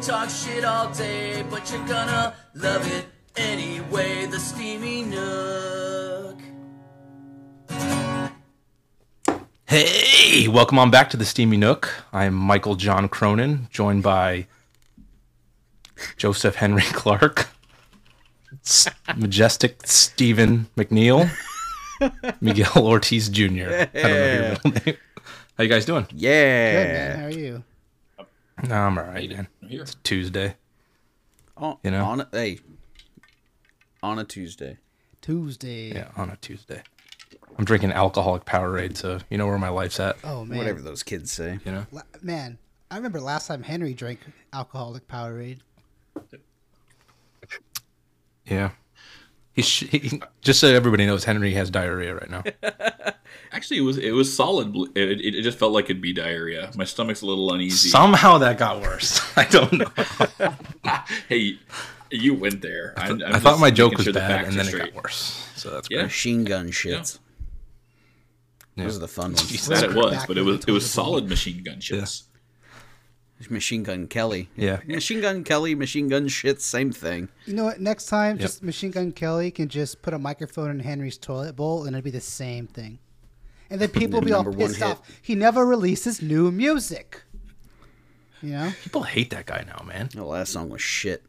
talk shit all day, but you're gonna love it anyway. The Steamy Nook. Hey, welcome on back to the Steamy Nook. I'm Michael John Cronin, joined by Joseph Henry Clark, S- majestic Stephen McNeil, Miguel Ortiz Jr. I don't know your middle name. How you guys doing? Yeah. Good, Yeah. man. How are you? No, I'm all right, man. Here. It's Tuesday. On, You know? on a, hey, on a Tuesday. Tuesday. Yeah, on a Tuesday. I'm drinking alcoholic Powerade, so you know where my life's at. Oh man. Whatever those kids say. You know, La- man, I remember last time Henry drank alcoholic Powerade. yeah. He, sh- he just so everybody knows, Henry has diarrhea right now. Actually, it was it was solid. bl- It, it, it just felt like it'd be diarrhea. My stomach's a little uneasy. Somehow that got worse. I don't know. hey, you went there. I'm, I'm I thought my joke was sure bad, facts and are then it got worse. So that's Yeah. great. Machine gun shit. Yeah. Those are the fun ones. Jesus. That it was, but it was it was solid machine gun shits. Machine gun Kelly. Yeah. Machine gun Kelly, machine gun shit, same thing. You know what? Next time, just Machine Gun Kelly can just put a microphone in Henry's toilet bowl, and it'd be the same thing. And then people will be all pissed off. He never releases new music. You know? People hate that guy now, man. Oh, the last song was shit.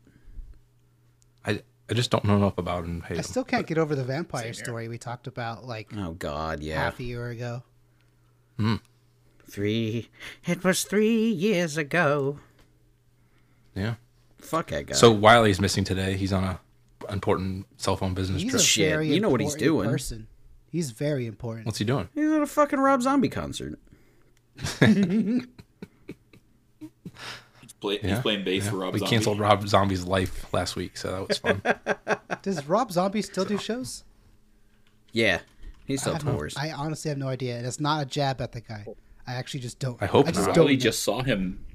I I just don't know enough about him. Hate I him. still can't get over the vampire story we talked about like Oh God, yeah. half a year ago. Hmm. Three. It was three years ago. Yeah. Fuck that guy. So Wiley's missing today. He's on a important cell phone business He's trip. a Shit, very you know what he's important doing. Person. He's very important. What's he doing? he's at a fucking Rob Zombie concert. He's, play, Yeah. he's playing bass for Rob Zombie. we Zombie. canceled Rob Zombie's life last week, so that was fun. Does Rob Zombie still do shows? Yeah, he still I, have no- tours. I honestly have no idea. And it's not a jab at the guy. I actually just don't. I hope I just not. don't. Just saw him.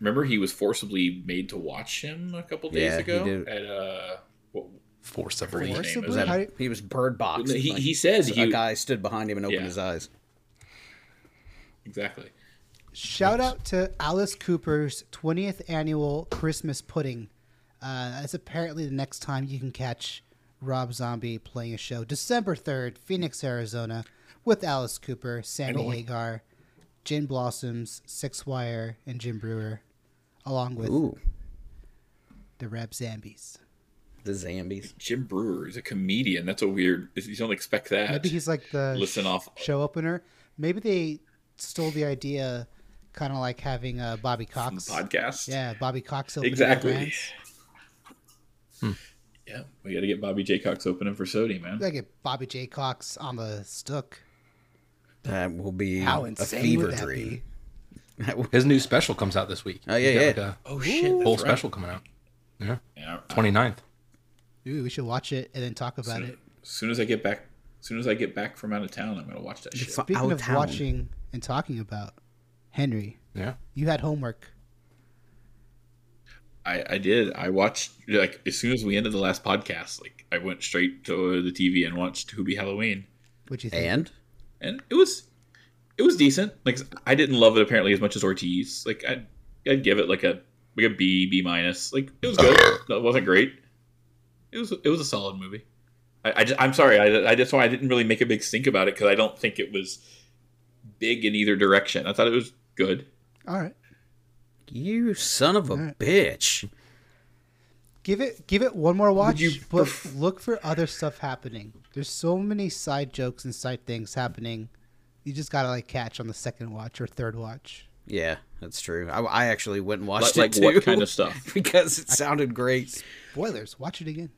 Remember, he was forcibly made to watch him a couple days Yeah, he ago did. at uh. What, Forcibly. Force- Forcibly? Is that- he was bird boxed. He- he said a he- guy stood behind him and opened Yeah. his eyes. exactly. Shout out to Alice Cooper's 20th annual Christmas pudding. Uh, that's apparently the next time you can catch Rob Zombie playing a show. December 3rd, Phoenix, Arizona, with Alice Cooper, Sammy Hagar, Gin Blossoms, Six Wire, and Jim Breuer, along with Ooh, the Reb Zambies. the Zambies. Jim Breuer is a comedian. That's a weird. You don't expect that. Maybe he's like the Listen off- show opener. Maybe they stole the idea, kind of like having uh, Bobby Cox. podcast. Yeah, Bobby Cox opening exactly. brands. Yeah, we got to get Bobby J. Cox opening for SOTY, man. We Gotta get Bobby J. Cox on the Stook. That will be How a insane fever would that dream. His new special comes out this week. Oh, yeah, He's got, yeah. Like a Oh shit! whole right. special coming out. Yeah. Yeah, 29th. Ooh, we should watch it and then talk about it. As soon as I get back, as soon as I get back from out of town, I'm gonna watch that shit. Fu- Speaking out of town. watching and talking about Henry, Yeah. you had homework. I, I did. I watched like as soon as we ended the last podcast. Like I went straight to the TV and watched Hubie Halloween, What'd you think? And and it was it was decent. Like I didn't love it apparently as much as Ortiz. Like I'd, I'd give it like a like a B B minus. Like it was good. No, it wasn't great. It was it was a solid movie. I, I just, I'm sorry. I, I just why I didn't really make a big stink about it because I don't think it was big in either direction. I thought it was good. All right, you son of a Alright. bitch. give it give it one more watch, you but look for other stuff happening. There's so many side jokes and side things happening. You just gotta like catch on the second watch or third watch. Yeah, that's true. I, I actually went and watched Like, it like too. what kind of stuff? because it sounded great. Spoilers. Watch it again.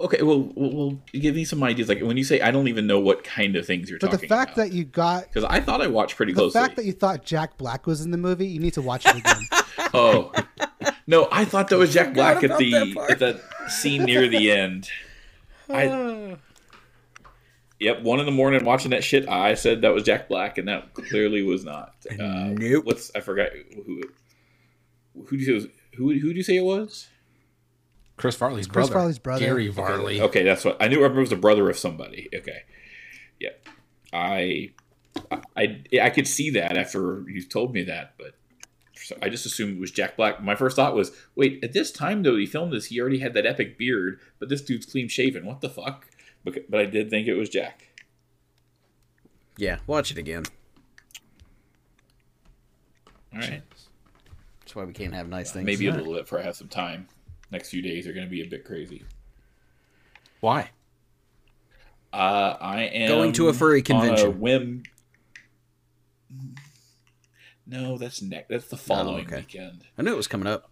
Okay, well, well, well, give me some ideas. Like when you say I don't even know what kind of things you're talking about. But the fact about. that you got because I thought I watched pretty the closely. The fact that you thought Jack Black was in the movie, you need to watch it again. oh no, I thought that was Jack Black at the at that scene near the end. I yep, one in the morning watching that shit. I said that was Jack Black, and that clearly was not. Uh, Nope. What's I forgot who who do you say who who do you say it was? Chris Farley's brother. Chris brother. Farley's brother. Gary Farley. Okay, that's what I knew. It was the brother of somebody. Okay, yeah, I, I, I could see that after you told me that, but I just assumed it was Jack Black. My first thought was, wait, at this time though he filmed this, he already had that epic beard, but this dude's clean shaven. What the fuck? But, but I did think it was Jack. Yeah, watch it again. All right, That's why we can't have nice things. maybe a little bit for I have some time. Next few days are going to be a bit crazy. Why? Uh, I am Going to a furry on convention. whim. No, that's next. That's the following okay. weekend. I knew it was coming up.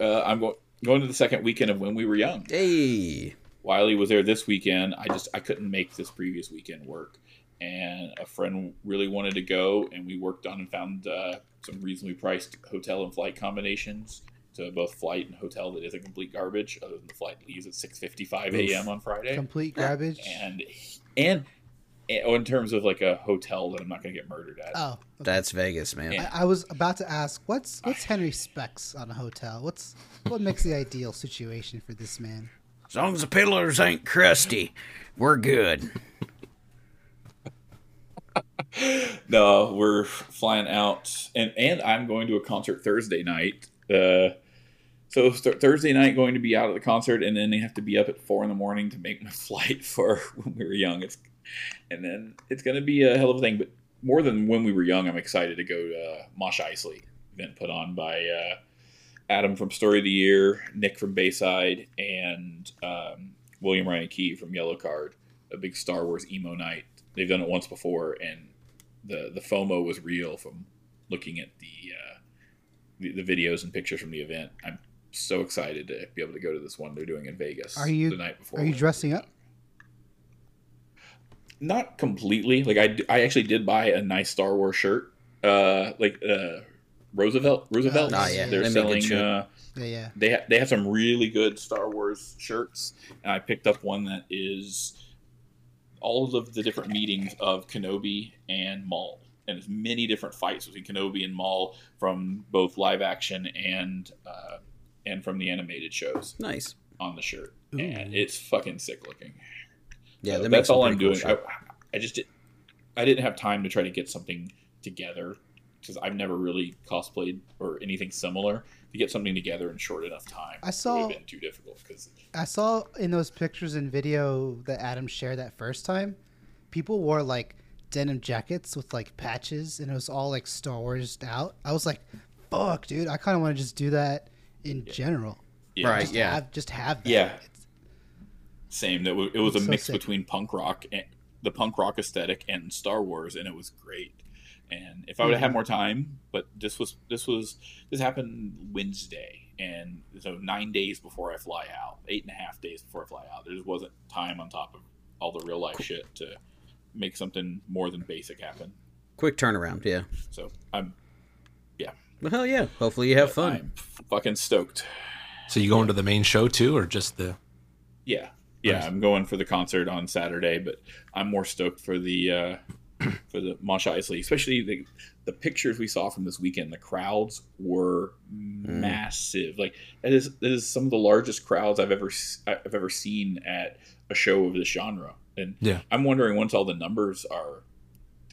Uh, I'm going going to the second weekend of when we were young. Hey, Wiley was there this weekend. I just I couldn't make this previous weekend work, and a friend really wanted to go, and we worked on and found uh, some reasonably priced hotel and flight combinations to both flight and hotel that isn't complete garbage. Other than the flight leaves at six fifty five a.m. on Friday, Complete garbage. and and. and oh, in terms of like a hotel that I'm not going to get murdered at. Oh, that's Vegas, man. I, I was about to ask, what's what's Henry specs on a hotel? What's what makes the ideal situation for this man? As long as the pillars ain't crusty, we're good. No, we're flying out, and and I'm going to a concert Thursday night. Uh, so th- Thursday night, going to be out at the concert, and then they have to be up at four in the morning to make my flight for when we were young. It's and then it's going to be a hell of a thing. But more than when we were young, I'm excited to go to Mosh Eisley event put on by uh, Adam from Story of the Year, Nick from Bayside, and um, William Ryan Key from Yellowcard. A big Star Wars emo night. They've done it once before, and the the FOMO was real from looking at the, uh, the the videos and pictures from the event. I'm so excited to be able to go to this one they're doing in Vegas. Are you the night before? are you dressing up? Not completely. Like I, I actually did buy a nice Star Wars shirt. Uh, like uh, Roosevelt. Roosevelt. Ah, yeah. They're They selling. Uh, Yeah, yeah. they ha- they have some really good Star Wars shirts, and I picked up one that is all of the different meetings of Kenobi and Maul, and there's many different fights between Kenobi and Maul from both live action and uh, and from the animated shows Nice. on the shirt, Ooh. and it's fucking sick looking. Yeah, So they make that's all I'm pretty cool doing. I, I just did, I didn't have time to try to get something together because I've never really cosplayed or anything similar to get something together in short enough time. I It would saw- have been too difficult because I saw in those pictures and video that Adam shared that first time, people wore like denim jackets with like patches, and it was all like Star Wars out. I was like, "Fuck, dude! I kind of want to just do that in general. yeah, Right. Just yeah. have, just have that. Yeah. It's- same. That it was a So mix sick. between punk rock and the punk rock aesthetic and Star Wars, and it was great. And if I would have Mm-hmm. had more time, but this was this was this happened Wednesday, and so nine days before I fly out, eight and a half days before I fly out, there just wasn't time on top of all the real life shit to make something more than basic happen. Quick turnaround. Yeah. So I'm yeah. Well, hell yeah. Hopefully you have fun. I'm fucking stoked. So you going to the main show too, or just the? Yeah, yeah. I'm going for the concert on Saturday, but I'm more stoked for the uh, for the Mosh Eisley, especially the the pictures we saw from this weekend. The crowds were massive. Like that is that is some of the largest crowds I've ever I've ever seen at a show of this genre. And Yeah. I'm wondering once all the numbers are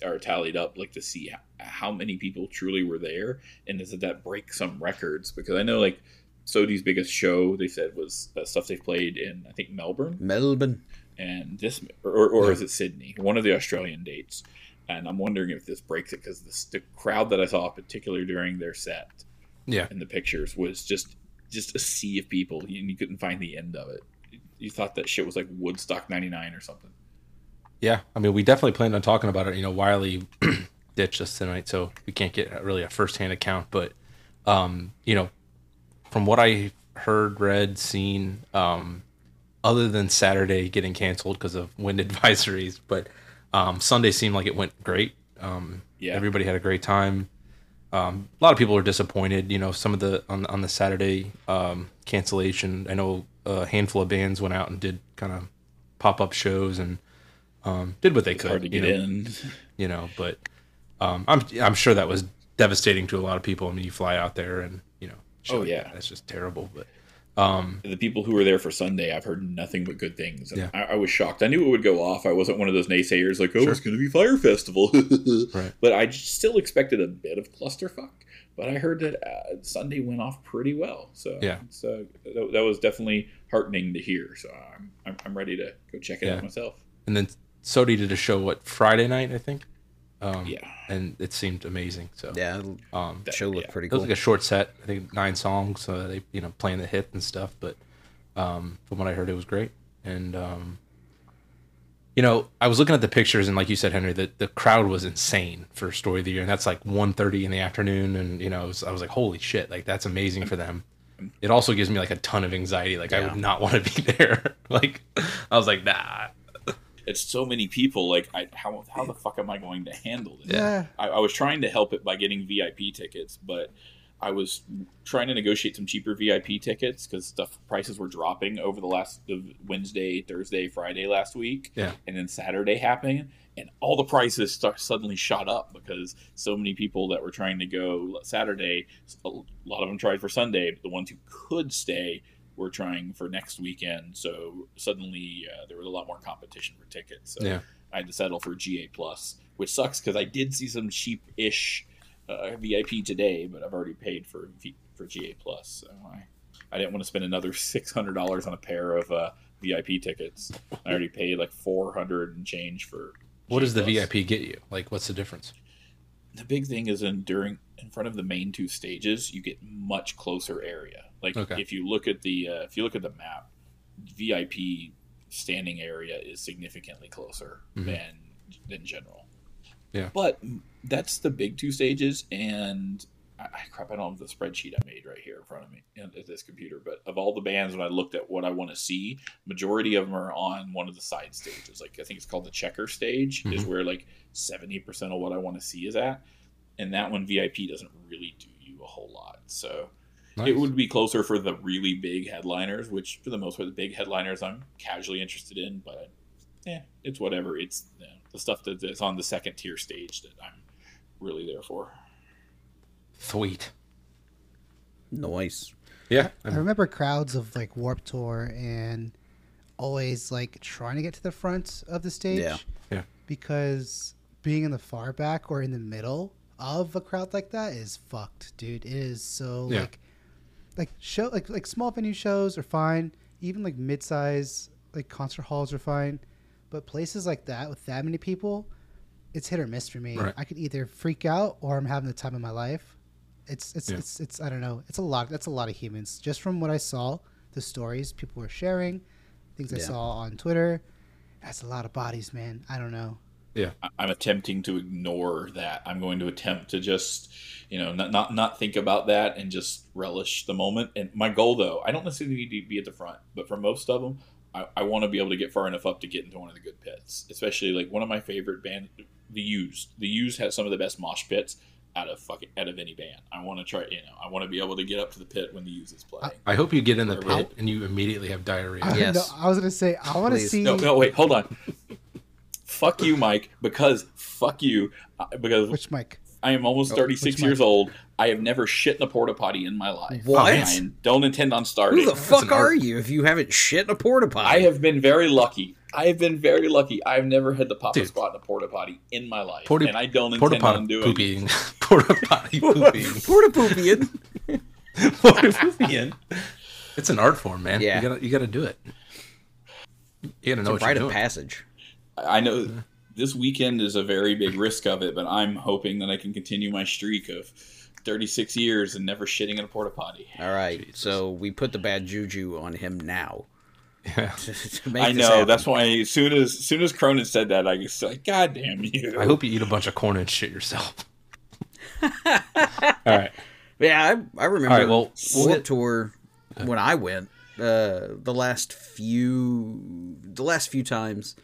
are tallied up, like to see how, how many people truly were there, and does that break some records? Because I know like. SOTY's biggest show, they said, was uh, stuff they've played in, I think, Melbourne Melbourne. And this or, or is it Sydney? One of the Australian dates. And I'm wondering if this breaks it because the crowd that I saw, particularly during their set Yeah. in the pictures, was just just a sea of people, and you couldn't find the end of it. You thought that shit was like Woodstock '99 or something. Yeah, I mean, we definitely planned on talking about it. You know, Wiley ditched us tonight, so we can't get really a firsthand account. But, um, you know, from what I heard, read, seen, um, other than Saturday getting canceled because of wind advisories, but um, Sunday seemed like it went great. Um, Yeah. everybody had a great time. Um, a lot of people are disappointed. You know, some of the on on the Saturday um, cancellation. I know a handful of bands went out and did kind of pop up shows and um, did what they It's could. hard to you get know, in. you know, but um, I'm I'm sure that was devastating to a lot of people. I mean, you fly out there and you know, Oh, yeah. that's just terrible. But Um, the people who were there for Sunday, I've heard nothing but good things. And Yeah. I, I was shocked. I knew it would go off. I wasn't one of those naysayers like, oh, Sure. it's going to be Fyre Festival. Right. But I still expected a bit of clusterfuck. But I heard that uh, Sunday went off pretty well. So Yeah. so that, that was definitely heartening to hear. So I'm, I'm, I'm ready to go check it Yeah. out myself. and then SOTY did a show what Friday night, I think. Um, Yeah. and it seemed amazing. So Yeah, um, the show looked yeah. pretty It was like a short set. I think nine songs. So they, you know, playing the hit and stuff. But um, from what I heard, it was great. And um, you know, I was looking at the pictures, and like you said, Henry, the, the crowd was insane for Story of the Year, and that's like 1.30 in the afternoon. And you know, was, I was like, holy shit, like that's amazing for them. It also gives me like a ton of anxiety. Like I would not want to be there. like I was like, nah. It's so many people. Like, I, how, how the fuck am I going to handle this? Yeah. I, I was trying to help it by getting VIP tickets, but I was trying to negotiate some cheaper VIP tickets because stuff prices were dropping over the last the Wednesday, Thursday, Friday last week, Yeah. and then Saturday happening, and all the prices start suddenly shot up because so many people that were trying to go Saturday, a lot of them tried for Sunday, but the ones who could stay were trying for next weekend. So suddenly uh, there was a lot more competition for tickets. So Yeah. I had to settle for GA plus, which sucks because I did see some cheap-ish uh, VIP today, but I've already paid for for GA plus, so I I didn't want to spend another six hundred dollars on a pair of uh, VIP tickets. I already paid like four hundred and change for. What GA does the plus. VIP get you? Like, what's the difference? The big thing is in during in front of the main two stages, you get much closer area. Like Okay. if you look at the uh, if you look at the map, VIP standing area is significantly closer Mhm. than than general. Yeah. But that's the big two stages, and I, crap, I don't have the spreadsheet I made right here in front of me and at this computer. But of all the bands, when I looked at what I want to see, majority of them are on one of the side stages. Like I think it's called the checker stage, is mm-hmm. where like seventy percent of what I want to see is at, and that one VIP doesn't really do you a whole lot. So Nice. it would be closer for the really big headliners, which for the most part, the big headliners I'm casually interested in, but yeah, it's whatever. It's you know, the stuff that's on the second tier stage that I'm really there for. Sweet. Noise. Yeah. I remember crowds of like Warp Tour and always like trying to get to the front of the stage. Yeah. Yeah. Because being in the far back or in the middle of a crowd like that is fucked, dude. It is so Yeah. like like show like like small venue shows are fine. Even like mid size like concert halls are fine. But places like that with that many people, it's hit or miss for me. Right. I could either freak out or I'm having the time of my life. It's it's Yeah. it's it's I don't know. It's a lot. That's a lot of humans. Just from what I saw, the stories people were sharing, things I saw on Twitter. That's a lot of bodies, man. I don't know. Yeah. I- I'm attempting to ignore that. I'm going to attempt to just, you know, not not not think about that and just relish the moment. And my goal, though, I don't necessarily need to be at the front, but for most of them, I, I want to be able to get far enough up to get into one of the good pits. Especially like one of my favorite band, the Used. The Used has some of the best mosh pits out of fucking out of any band. I want to try, you know, I want to be able to get up to the pit when the Used is playing. I hope you get in the Or- pit and you immediately have diarrhea. I, Yes. no, I was gonna say I want to see No, no, wait, hold on. fuck you, Mike, because fuck you, uh, because which Mike? I am almost Oh, 36 which years mic? old. I have never shit in a porta potty in my life. What? I don't intend on starting. Who the fuck are art. you if you haven't shit in a porta potty? I have been very lucky. I have been very lucky. I've never had to pop a squat in a porta potty in my life, Porta- and I don't Porta intend on potty doing. pooping. Porta potty pooping. porta poopian. Porta pooping. It's an art form, man. Yeah. You gotta you gotta do it. You gotta know It's a what you're rite of passage. I know this weekend is a very big risk of it, but I'm hoping that I can continue my streak of 36 years and never shitting in a porta potty. All right, so we put the bad juju on him now. Yeah. I know. happen. That's why as soon as, as soon as Cronin said that, I was like, God damn you. I hope you eat a bunch of corn and shit yourself. All right. Yeah, I, I remember. All right, well, we'll Warped tour when I went. Uh, the last few, the last few times,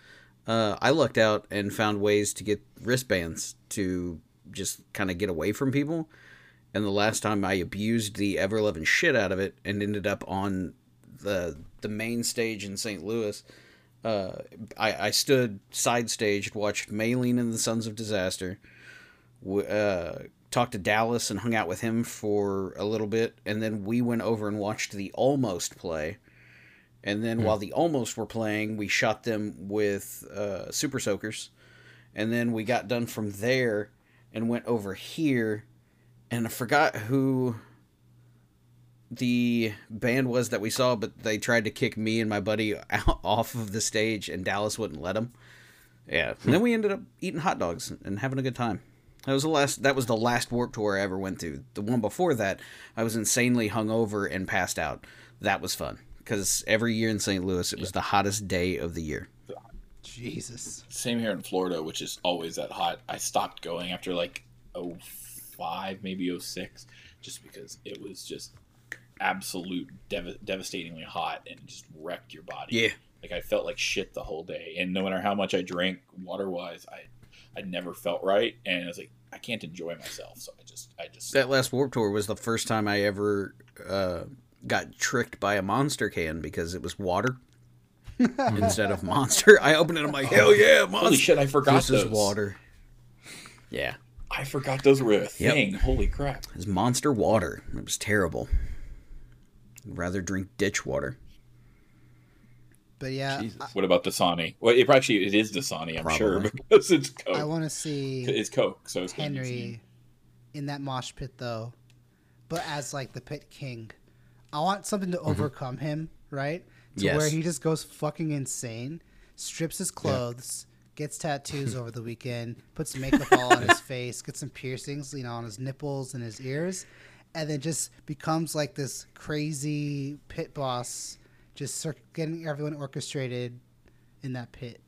uh, I lucked out and found ways to get wristbands to just kind of get away from people. And the last time I abused the ever loving shit out of it and ended up on the the main stage in St. Louis. Uh, I, I stood side staged, watched Maylene and the Sons of Disaster, w- uh, talked to Dallas and hung out with him for a little bit, and then we went over and watched the Almost play. And then while the Almost were playing, we shot them with uh, Super Soakers, and then we got done from there and went over here, and I forgot who the band was that we saw, but they tried to kick me and my buddy out, off of the stage, and Dallas wouldn't let them. Yeah, and then hmm. we ended up eating hot dogs and having a good time. That was the last. That was the last Warp Tour I ever went to. The one before that, I was insanely hungover and passed out. That was fun because every year in St. Louis, it was the hottest day of the year. Jesus. Same here in Florida, which is always that hot. I stopped going after like 05, maybe 06, just because it was just absolute dev- devastatingly hot and just wrecked your body. Yeah. Like I felt like shit the whole day, and no matter how much I drank water wise, I I never felt right, and I was like I can't enjoy myself, so I just I just That last Warp Tour was the first time I ever uh, got tricked by a monster can because it was water instead of monster. I opened it. I'm like, hell yeah, monster! holy shit, I forgot This those. is water. Yeah, I forgot those were a Yep. thing. Holy crap! it's monster water. It was terrible. I'd rather drink ditch water. But yeah, Jesus. What about Dasani? Well, it actually it is Dasani, I'm sure, because it's Coke. I want to see it's Coke, so it's Henry in that mosh pit though, but as like the pit king. I want something to mm-hmm. overcome him, right? To Yes. where he just goes fucking insane, strips his clothes, gets tattoos over the weekend, puts makeup all on his face, gets some piercings, you know, on his nipples and his ears, and then just becomes like this crazy pit boss, just getting everyone orchestrated in that pit.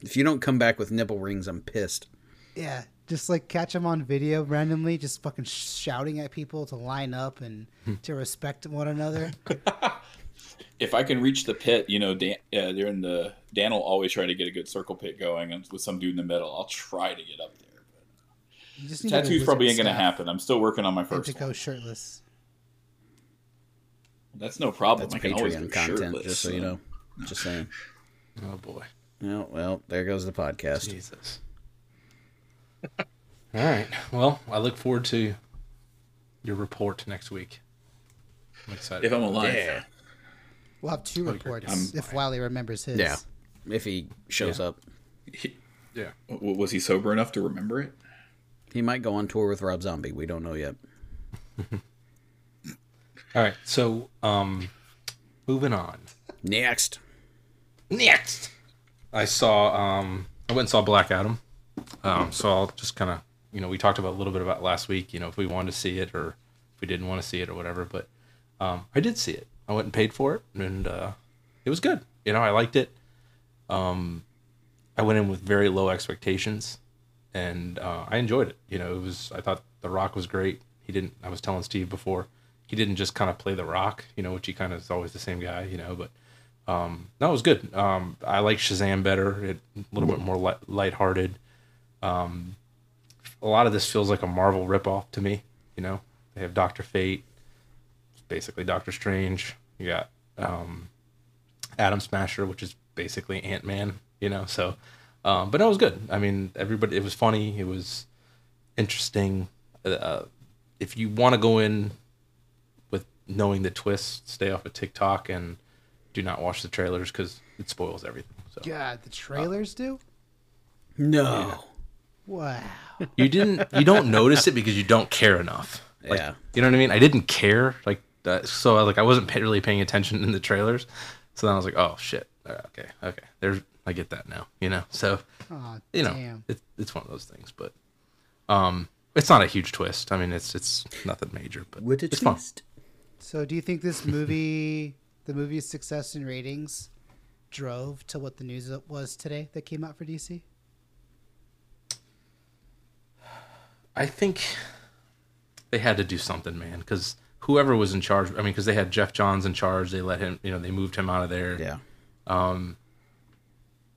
If you don't come back with nipple rings, I'm pissed. Yeah, just like catch him on video randomly, just fucking shouting at people to line up and hmm. to respect one another. if I can reach the pit, you know, Dan, uh, they're in the Dan will always try to get a good circle pit going and with some dude in the middle. I'll try to get up there. You just need a Tattoos probably ain't gonna happen. I'm still working on my and to go one. shirtless. That's no problem. That's I can always Patreon go content, shirtless, just so you know. Just saying. Oh boy, Yeah, well, there goes the podcast. Jesus. All right. Well, I look forward to your report next week. I'm excited. If I'm alive, Yeah. We'll have two you're- reports I'm- if Wiley remembers his. Yeah. If he shows Yeah. up, He- yeah. w- was he sober enough to remember it? he might go on tour with Rob Zombie. We don't know yet. All right. So, um, moving on. Next. Next, I saw. Um, I went and saw Black Adam. Um, so I'll just kind of, you know, we talked about a little bit about last week. You know, if we wanted to see it or if we didn't want to see it or whatever. But um, I did see it. I went and paid for it, and uh, it was good. You know, I liked it. Um, I went in with very low expectations, and uh, I enjoyed it. You know, it was. I thought The Rock was great. He didn't. I was telling Steve before. He didn't just kind of play The Rock. You know, which he kind of is always the same guy. You know, but um, no, it was good. Um, I like Shazam better. It a little bit more light, lighthearted. Um, a lot of this feels like a Marvel ripoff to me. You know, they have Doctor Fate, basically Doctor Strange. You got um, Atom Smasher, which is basically Ant Man. You know, so um, but no, it was good. I mean, everybody. It was funny. It was interesting. Uh, if you want to go in with knowing the twist, stay off of TikTok and do not watch the trailers because it spoils everything. So God, the trailers do? No. Wow. you didn't, you don't notice it because you don't care enough. Like, Yeah. you know what I mean. I didn't care like that, so like I wasn't pay, really paying attention in the trailers. So then I was like, oh shit. Uh, Okay, okay. There's, I get that now. You know, so Oh, you know, damn. it's it's one of those things, but um, it's not a huge twist. I mean, it's it's nothing major, but With a it's fun. twist. So, do you think this movie, the movie's success and ratings, drove to what the news was today that came out for DC? I think they had to do something, man, because whoever was in charge. I mean, because they had Geoff Johns in charge, they let him. You know, they moved him out of there. Yeah.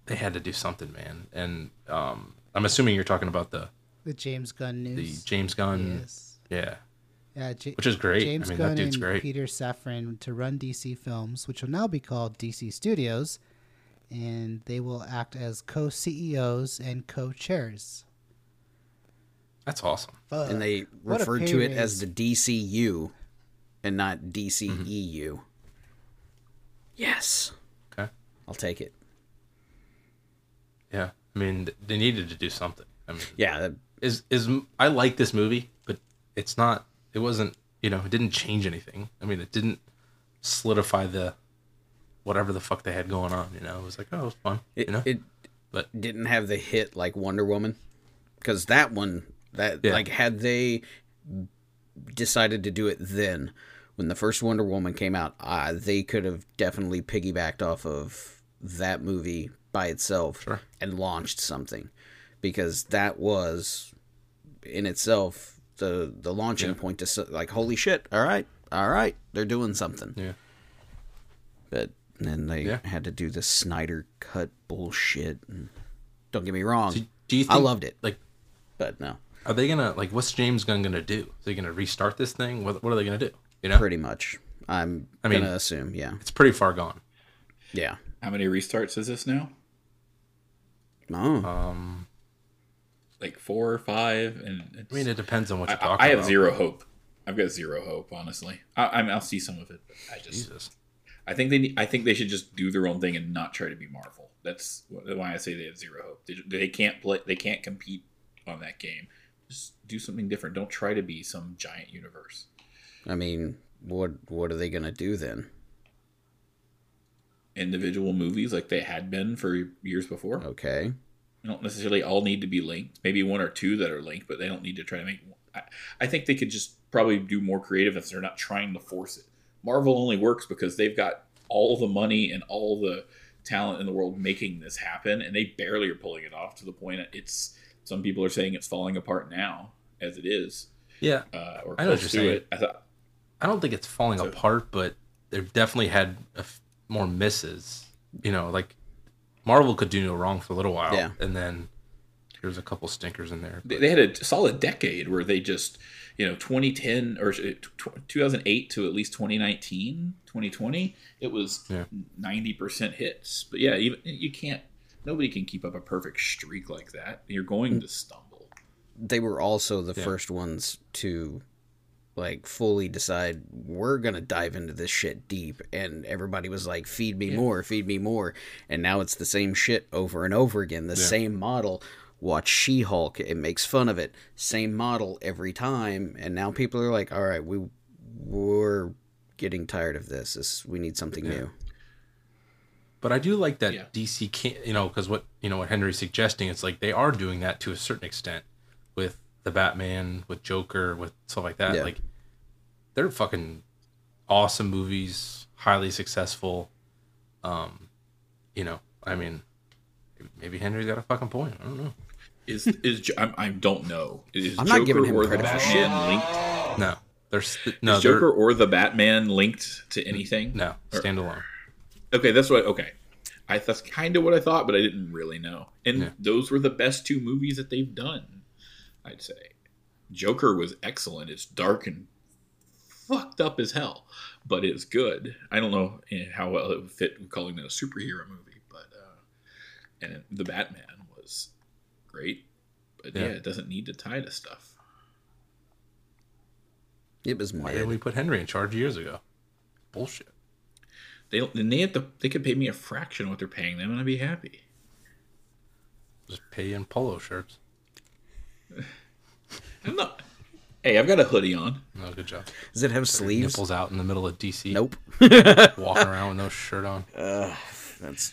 They had to do something, man. And um, I'm assuming you're talking about the The James Gunn the. James Gunn. Yes. Yeah, Yeah, J- which is great. James I mean, Gunn that dude's and great. Peter Safran to run DC Films, which will now be called DC Studios, and they will act as co-CEOs and co-chairs. That's awesome. Fuck. and they What referred to it raise. as the DCU and not mm-hmm. DCEU. Yes, Okay. I'll take it. Yeah. I mean, they needed to do something. I mean, Yeah, that- is is I like this movie, but it's not. It wasn't. You know, it didn't change anything. I mean, it didn't solidify the whatever the fuck they had going on. You know, it was like, oh, it was fun. it, you know, it but didn't have the hit like Wonder Woman, because that one that Yeah. like had they decided to do it then when the first Wonder Woman came out, uh, they could have definitely piggybacked off of that movie by itself Sure. and launched something because that was in itself the the launching Yeah. point to like holy shit all right all right they're doing something yeah. but then they Yeah. had to do the Snyder cut bullshit. And don't get me wrong, Do, do you think, I loved it, Like, but no, are they gonna like? What's James Gunn gonna do? Is he gonna restart this thing? What What are they gonna do? You know, pretty much. I'm I mean- gonna assume, yeah, it's pretty far gone. yeah. How many restarts is this now? Oh, Um, Like four or five? And it's, I mean, it depends on what I, you're talking I have about. zero hope. I've got zero hope, honestly. I, I mean, I'll see some of it. I just, Jesus. I think they, I think they should just do their own thing and not try to be Marvel. That's why I say they have zero hope. They, they can't play. They can't compete on that game. Just do something different. Don't try to be some giant universe. I mean, what what are they gonna do then? Individual movies like they had been for years before. Okay, They don't necessarily all need to be linked. Maybe one or two that are linked, but they don't need to try to make. I, I think they could just probably do more creative if they're not trying to force it. Marvel only works because they've got all the money and all the talent in the world making this happen, and they barely are pulling it off to the point it's. Some people are saying it's falling apart now, as it is, Yeah, uh, or I know what close you're to saying. it. I thought I don't think it's falling So- apart, but they've definitely had a f- more misses. You know, like Marvel could do no wrong for a little while, Yeah. and then there's a couple stinkers in there. they, but- they had a solid decade where they just you know 2010 or tw- 2008 to at least 2019 2020 it was Yeah. 90% hits but yeah even you can't nobody can keep up a perfect streak like that you're going mm. to stumble they were also the Yeah. first ones to like fully decide we're gonna dive into this shit deep, and everybody was like, "Feed me more, feed me more," and now it's the same shit over and over again, the same model. Watch She Hulk; it makes fun of it. Same model every time, and now people are like, "All right, we we're getting tired of this. this we need something new." But I do like that Yeah. DC can't, you know, because what you know what Henry's suggesting, it's like they are doing that to a certain extent with the Batman, with Joker, with stuff like that. Yeah. Like they're fucking awesome movies, highly successful. Um, you know, I mean, maybe Henry's got a fucking point. I don't know. is is Jo- I'm, I don't know is I'm Joker not giving him or the credit for Batman linked No, there's no is Joker or the Batman linked to anything no Or- standalone. Okay, that's what. Okay, I that's kind of what I thought, but I didn't really know. And Yeah. those were the best two movies that they've done. I'd say Joker was excellent. It's dark and fucked up as hell, but it's good. I don't know eh, how well it would fit with calling it a superhero movie, but uh, and the Batman was great. But yeah. Yeah. it doesn't need to tie to stuff. It was Why mid. didn't we put Henry in charge years ago? Bullshit. They. Then they have to. They could pay me a fraction of what they're paying them, and I'd be happy. Just pay in polo shirts. I'm not. Hey, I've got a hoodie on. No, good job. Does it have sleeves? Nipples out in the middle of DC. Nope. Walking around with no shirt on. Ugh, That's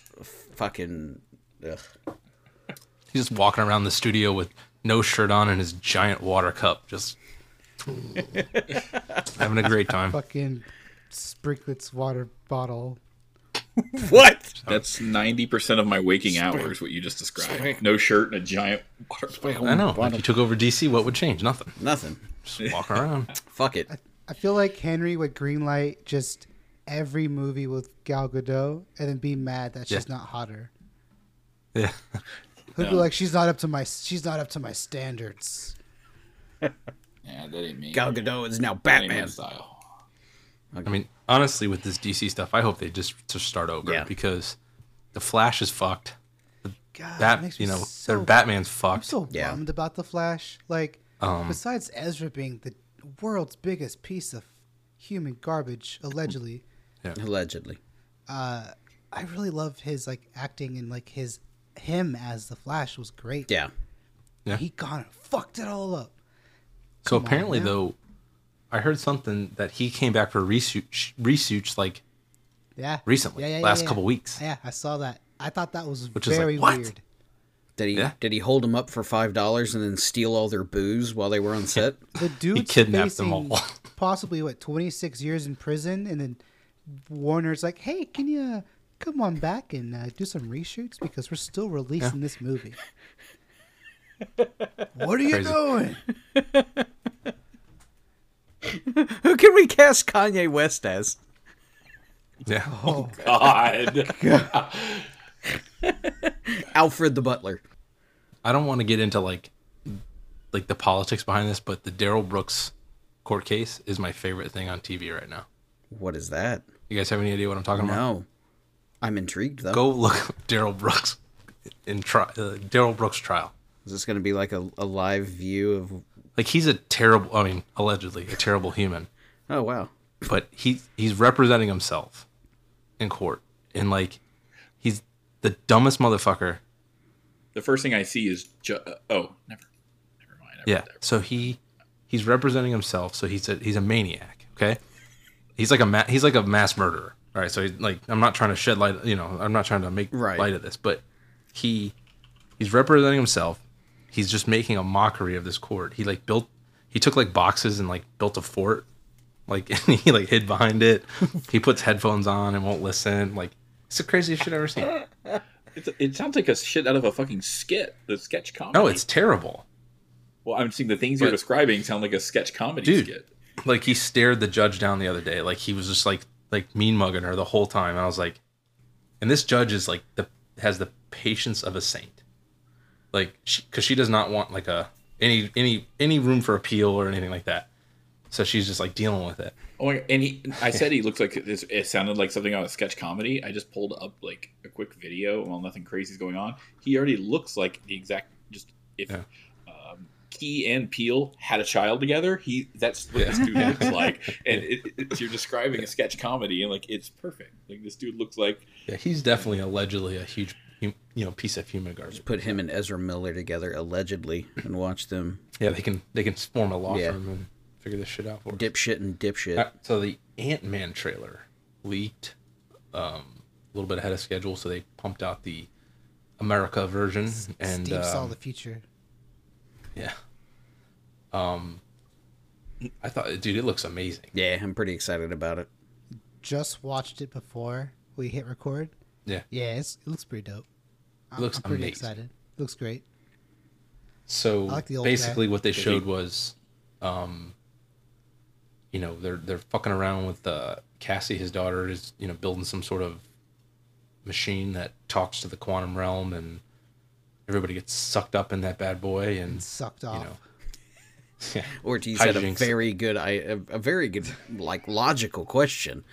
fucking. Ugh. He's just walking around the studio with no shirt on and his giant water cup, just having a great time. Fucking Sprinklets water bottle. What? That's ninety percent of my waking hours. What you just described. No shirt and a giant water bottle. I know. If you took over DC, what would change? Nothing. Nothing. Just walk around. Fuck it. I feel like Henry would greenlight just every movie with Gal Gadot and then be mad that she's Yeah. not hotter. Yeah. He'd be like, she's not up to my she's not up to my standards. Yeah, that ain't me. Gal Gadot is now That ain't my Batman. style. I mean, honestly, with this DC stuff, I hope they just just start over Yeah. because the Flash is fucked. God, Bat, you know, so, their Batman's fucked. I'm so Yeah. bummed about the Flash. Like, Um, Besides Ezra being the world's biggest piece of human garbage, allegedly, Allegedly. uh, I really love his like acting and like his him as the Flash was great. Yeah. Yeah. He kind of fucked it all up. So Come apparently, though, I heard something that he came back for research, research like Yeah. recently, Yeah, yeah, yeah, last yeah. couple weeks. Yeah, I saw that. I thought that was Which is like, what? weird. Did he Yeah. did he hold them up for five dollars and then steal all their booze while they were on set? The dude's kidnapped them all. possibly what twenty six years in prison, and then Warner's like, "Hey, can you uh, come on back and uh, do some reshoots because we're still releasing this movie." what are you Crazy. doing? Who can we cast Kanye West as? Yeah. Oh, God. Alfred the Butler. I don't want to get into like like the politics behind this, but the Darrell Brooks court case is my favorite thing on TV right now. What is that? You guys have any idea what I'm talking about? No. I'm intrigued though. Go look up Darrell Brooks in tri- uh, Darrell Brooks trial. Is this going to be like a, a live view of? Like he's a terrible, I mean, allegedly a terrible human, Oh wow. but he he's representing himself in court, and like he's the dumbest motherfucker the first thing I see is ju- uh, oh, never, never mind. I read Yeah. that. So he he's representing himself. So he's a he's a maniac. Okay. He's like a ma- he's like a mass murderer. All right. So he's like I'm not trying to shed light. You know I'm not trying to make Right. light of this, but he he's representing himself. He's just making a mockery of this court. He like built he took like boxes and like built a fort. Like and he like hid behind it. he puts headphones on and won't listen. Like it's the craziest shit I've ever seen. It's, it sounds like a shit out of a fucking skit, the sketch comedy. No, it's terrible. well, I'm seeing the things you're describing sound like a sketch comedy Dude. skit. like he stared the judge down the other day like he was just like like mean mugging her the whole time and i was like and this judge is like the has the patience of a saint like because she, does not want like a any any any room for appeal or anything like that so she's just like dealing with it Oh! And he, I said he looks like this. It sounded like something out of sketch comedy. I just pulled up like a quick video while nothing crazy is going on. He already looks like the exact. Just if Yeah. um, Key and Peele had a child together, he that's what this dude looks like. And it, it, you're describing a sketch comedy, and like it's perfect. Like this dude looks like yeah he's definitely allegedly a huge you know piece of human garbage Put him and Ezra Miller together allegedly and watch them yeah they can they can form a law Yeah. firm and figure this shit out for us. dipshit and dipshit. Uh, so the Ant Man trailer leaked um, a little bit ahead of schedule, so they pumped out the America version, and Steve saw um, the future. yeah, um, I thought, dude, it looks amazing. Yeah, I'm pretty excited about it. Just watched it before we hit record. Yeah, Yeah, it's, it looks pretty dope. I'm, looks I'm pretty amazing. excited. Looks great. so like basically, guy. what they showed was, um, you know, they're they're fucking around with uh, Cassie, his daughter, is you know building some sort of machine that talks to the quantum realm, and everybody gets sucked up in that bad boy, and Sucked off. you know. Yeah. Ortiz had a Hijinks. very good, I a, a very good, like logical question.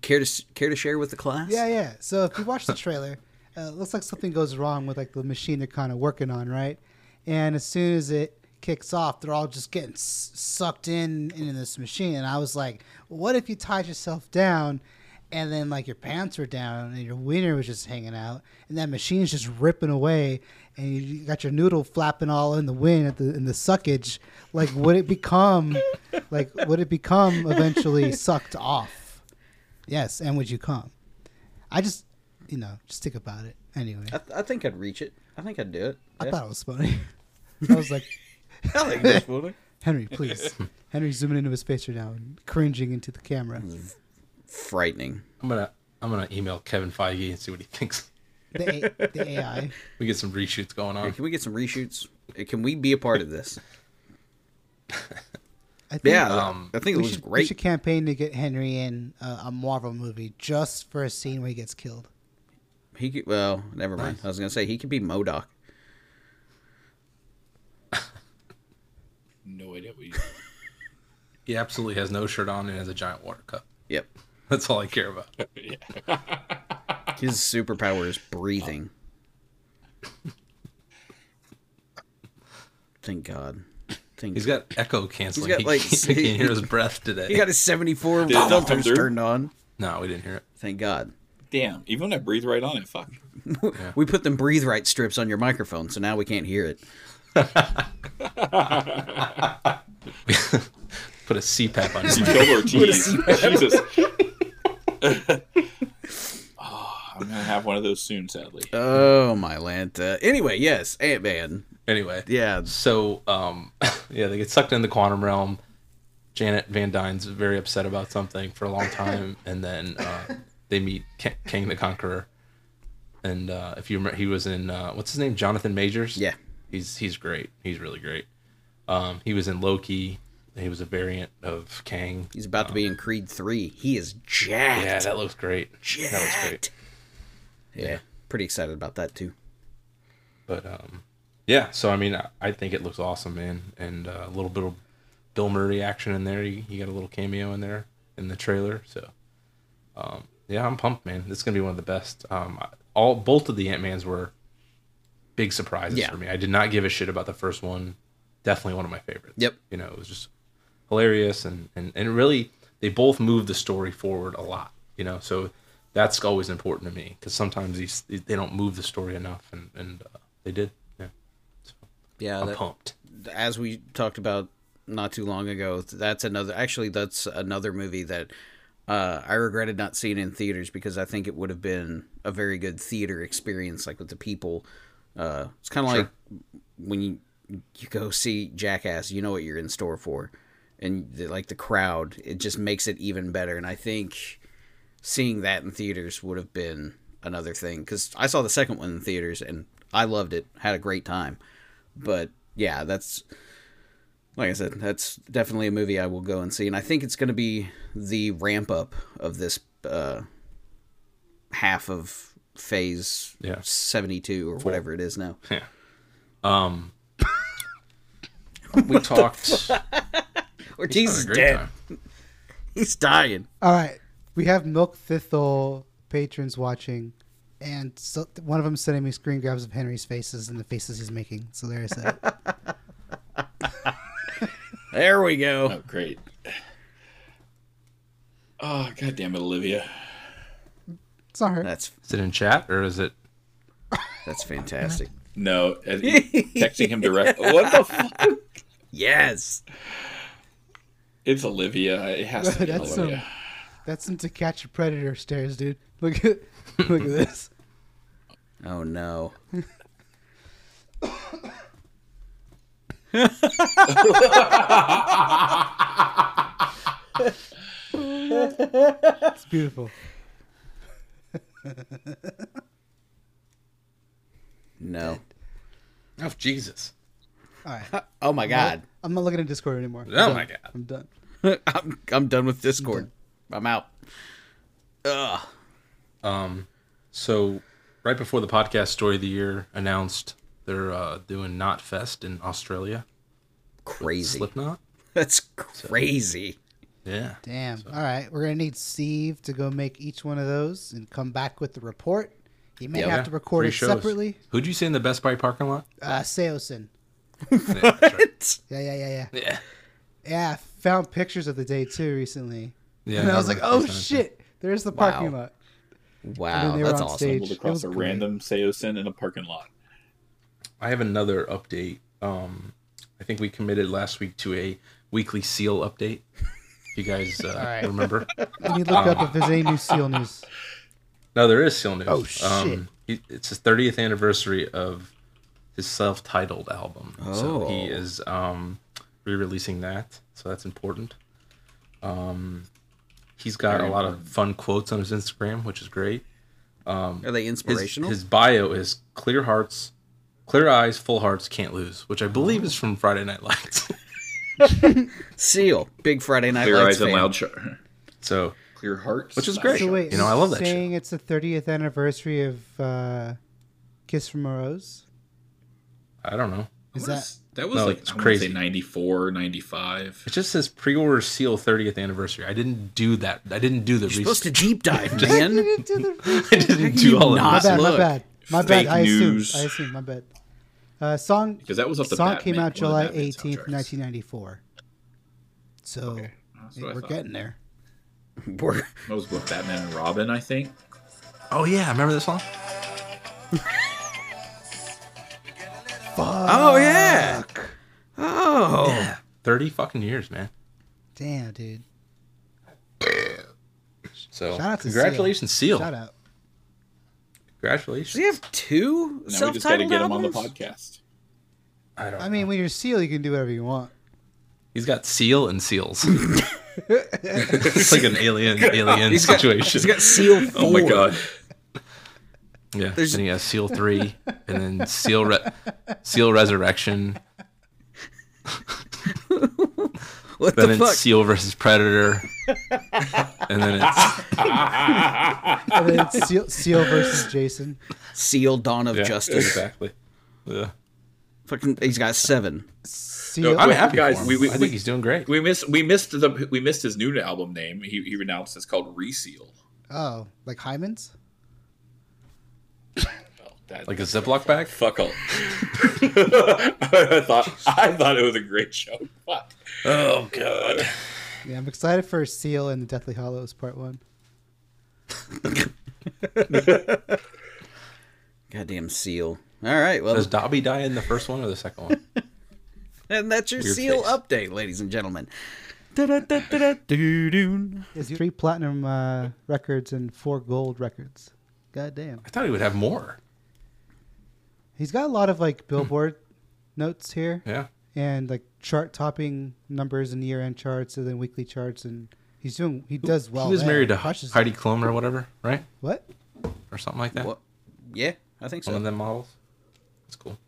Care to care to share with the class? Yeah, yeah. So if you watch the trailer, uh, it looks like something goes wrong with like the machine they're kind of working on, right? And as soon as it kicks off, they're all just getting s- sucked in into this machine. And I was like, what if you tied yourself down, and then like your pants were down and your wiener was just hanging out, and that machine's just ripping away, and you got your noodle flapping all in the wind at the in the suckage. Like, would it become like would it become eventually sucked off? Yes, and would you come? I just, you know, just think about it. Anyway, I, th- I think I'd reach it. I think I'd do it. I Yeah. thought it was funny. I was like, I think that's funny. Henry, please. Henry zooming into his face right now and cringing into the camera. Frightening. I'm gonna I'm gonna email Kevin Feige and see what he thinks. The, A- the AI. We get some reshoots going Hey, on. can we get some reshoots? Can we be a part of this? I think Yeah, Um, I think it we looks should, we great. should campaign to get Henry in uh, a Marvel movie just for a scene where he gets killed. He could, well, never mind. Nice. I was gonna say he could be MODOK. no idea what you. He absolutely has no shirt on and has a giant water cup. Yep. That's all I care about. His superpower is breathing. Thank God. thing. He's got echo canceling. got, he, like, he can't hear his breath today. he got his 74 Did it not come filters turned on. no, we didn't hear it. Thank God. Damn, even when I breathe right on it, fuck. We put them breathe right strips on your microphone, so now we can't hear it. Put a CPAP on You his killed Ortiz. Jesus. oh, I'm gonna have one of those soon, sadly. Oh my Lanta. Anyway, yes, Ant Man. Anyway, Yeah, so um, yeah, they get sucked in the quantum realm. Janet Van Dyne's very upset about something for a long time, and then uh, they meet K- Kang the Conqueror. And uh, if you remember, he was in uh, what's his name, Jonathan Majors. Yeah. he's he's great. He's really great. Um, he was in Loki. He was a variant of Kang. he's about to be in Creed three. He is jacked. Yeah, that looks great. That looks great. jacked. Yeah, pretty excited about that too. But um, yeah. So I mean, I, I think it looks awesome, man. And uh, a little bit of Bill Murray action in there. He, he got a little cameo in there in the trailer. So um, yeah, I'm pumped, man. This is gonna be one of the best. Um, all both of the Ant Mans were big surprises Yeah. for me. I did not give a shit about the first one. Definitely one of my favorites. Yep. You know, it was just hilarious and and and really they both moved the story forward a lot. You know, so that's always important to me because sometimes these they don't move the story enough, and and uh, they did. Yeah, Yeah, I'm that, pumped. as we talked about not too long ago, that's another. Actually, that's another movie that uh, I regretted not seeing it in theaters because I think it would have been a very good theater experience, like with the people. Uh, it's kind of like when you you go see Jackass, you know what you're in store for, and the, like the crowd, it just makes it even better. And I think seeing that in theaters would have been another thing because I saw the second one in theaters and I loved it, had a great time. But yeah, that's like I said, that's definitely a movie I will go and see, and I think it's going to be the ramp up of this uh, half of Phase Yeah. seventy two or whatever it is now. Yeah. Um. we talked. Ortiz had is dead. time. He's dying. All right, we have Milk Thithol patrons watching, and so one of them sending me screen grabs of Henry's faces and the faces he's making. So there I said, There we go. Oh, great. Oh, god damn it, Olivia. it's not her. That's Is it in chat or is it? that's fantastic. No, uh, texting him direct. What the fuck? yes. It's Olivia. It has to be That's Olivia. some that's some to catch a predator stares, dude. Look at look at this. Oh no. It's beautiful. No. Oh Jesus! All right, Oh my god. I'm not looking at Discord anymore. I'm Oh done. my God. I'm done. I'm I'm done with Discord. I'm out. Ugh. Um. So, right before the podcast story of the year announced, they're uh, doing Knot Fest in Australia. Crazy. Slipknot. That's crazy. Yeah. Damn. All right, we're gonna need Steve to go make each one of those and come back with the report. He may Yeah. have to record Three it shows. separately. Who'd you see in the Best Buy parking lot? Uh, Saosin. Yeah, right. Yeah, yeah, yeah, yeah. yeah. Yeah, I found pictures of the day too recently. Yeah, and I was like, oh FaceTime. shit, there's the parking Wow. lot. Wow, that's on awesome. stage. Stumbled It across a great. random Saosin in a parking lot. I have another update. Um, I think we committed last week to a weekly seal update. If you guys uh, right. remember? Let me look up if there's any new seal news. No, there is seal news. Oh, shit. Um, he, it's his 30th anniversary of his self-titled album. So he Oh. is um, re-releasing that. So that's important. Um, he's got Very a lot of fun quotes on his Instagram, which is great. Are they His, inspirational? his bio is clear hearts, clear eyes, full hearts, can't lose, which I believe is from Friday Night Lights. Seal, big Friday Night Clear Lights eyes and fan. loud sh- so Clear hearts. Which is great. So wait, You know, I love that shit. saying it's the 30th anniversary of uh, Kiss from a Rose. I don't know. Is What that is- that was No, like it's I crazy. Say 94, 95. It just says pre-order seal 30th anniversary. I didn't do that. I didn't do the You're supposed to deep dive, You man. didn't do the I didn't do all of not? My bad, my bad. My fake bad. I assumed. news. I assumed. My bad. Uh, song Because that was off the song Batman- came out one of the July eighteenth, nineteen ninety four. So That's what we're thought. getting there. We're- That was with Batman and Robin, I think. Oh yeah, remember this song? oh yeah. Oh. Yeah. Thirty fucking years, man. Damn, dude. So Shout out to congratulations, Seal. Shout out. Congratulations. Does he have two Now we just got to self-titled get him on the albums? podcast. I don't. I mean, when you're Seal, you can do whatever you want. he's got seal and seals. it's like an alien alien He's got- situation. He's got Seal Four. Oh my god. yeah. there's- Then he has seal three, and then seal re- seal resurrection. What Then the it's fuck? seal versus predator. and then it's And then it's Seal, Seal versus Jason. Seal Dawn of yeah, Justice. Exactly. Yeah. Fucking, he's got seven. Seal. I'm happy guys, for him. we- we- I think we- he's doing great. We missed we missed the we missed his new album name. He he announced it's called Reseal. Oh, like Hyman's? That, Like a Ziploc bag. fuck all. I thought I thought it was a great show. Fuck. Oh god. Yeah, I'm excited for Seal and the Deathly Hallows Part One. Goddamn Seal. All right, well, Does Dobby die in the first one or the second one? and that's your Weird Seal face. update, ladies and gentlemen. Has three platinum uh, records and four gold records. God damn. I thought he would have more. He's got a lot of like hmm. Billboard notes here Yeah. and like chart topping numbers and year end charts and then weekly charts and he's doing he does well. he was there. married to Crushes. Heidi Klum or whatever, right? What? Or something like that. What? Yeah, I think so. One of them models. That's cool.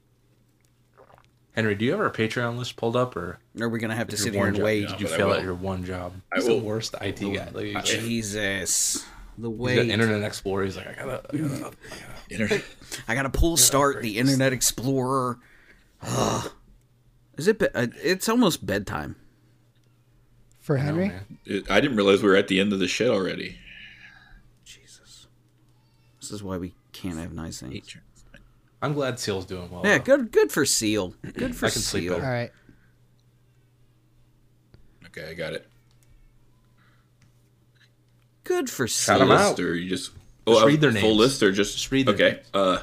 Henry, do you have our Patreon list pulled up, or are we're gonna have to sit here and job- wait. Did you fail will. at your one job? I He's the worst IT guy. Jesus, the he's got. Internet Explorer. He's like, I gotta, I gotta Internet. I gotta pull start the Internet Explorer. Ugh. Is it? Be- uh, it's almost bedtime. For I know, Henry? It- I didn't realize we were at the end of the shit already. Jesus, this is why we can't have nice things. I'm glad Seal's doing well. Yeah, though. good. Good for Seal. Good for I can sleep Seal. All better. right. Okay, I got it. Good for Shout Seal. out. or you just, Just oh, read their full list or just, Just read their okay. names. Uh,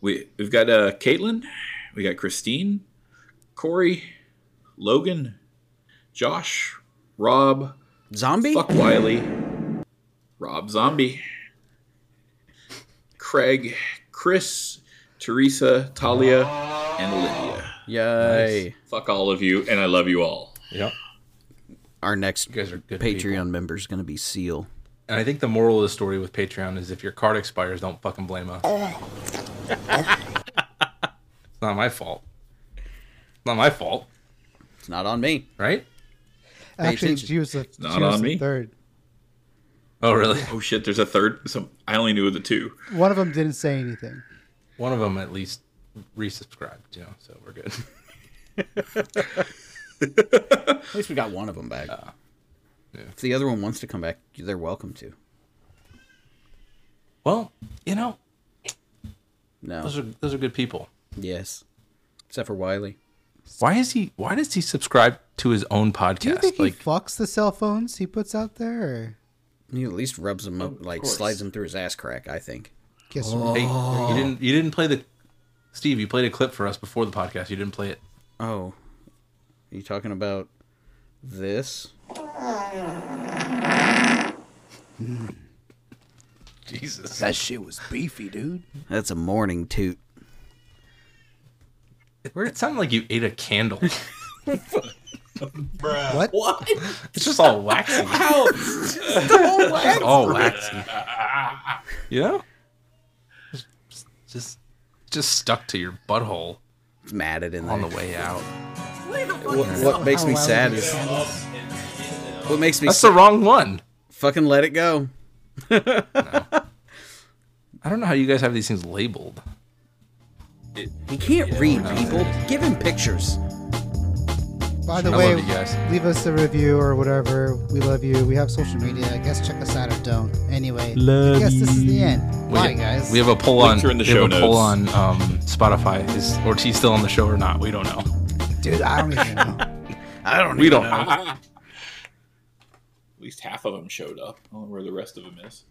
we we've got uh Caitlin, we got Christine, Corey, Logan, Josh, Rob, Zombie. Fuck Wiley, Rob Zombie, Craig, Chris, Teresa, Talia, and Olivia. Yay! Fuck all of you, and I love you all. Yep. Our next You guys are good Patreon people. member is gonna be Seal. And I think the moral of the story with Patreon is if your card expires, don't fucking blame us. it's not my fault. It's not my fault, It's not on me. right? Actually, attention. she was the, Not she was on the me. third. Oh, really? Oh shit, there's a third. So I only knew of the two. One of them didn't say anything. One of them at least resubscribed, you know, so we're good. At least we got one of them back. Uh, yeah. If the other one wants to come back, they're welcome to. Well, you know, No. those are those are good people. Yes. Except for Wiley. Why is he? Why does he subscribe to his own podcast? Do you think like, he fucks the cell phones he puts out there? Or He at least rubs them up, like course. slides them through his ass crack. I think. kiss hey, you didn't you didn't play the Steve? You played a clip for us before the podcast. You didn't play it. Oh, are you talking about this? Jesus, That shit was beefy, dude. That's a morning toot. Where it sounded like you ate a candle. What? What? It's just all waxy. It's all waxy. You know? Just, just, just stuck to your butthole It's matted in there. on the way out. What, what makes me sad is is it? What makes me That's sad, the wrong one. fucking let it go. I don't know how you guys have these things labeled. He can't read people. Give him pictures. By the I way, love you guys. leave us a review or whatever. We love you. We have social media. I guess check us out or don't. Anyway, I guess this is the end. We, Bye, guys. we have a poll on in the we have show a poll on um, Spotify. Is Ortiz still on the show or not? We don't know. Dude, I don't even know. I don't. We even don't know. know. At least half of them showed up. I don't know where the rest of them is.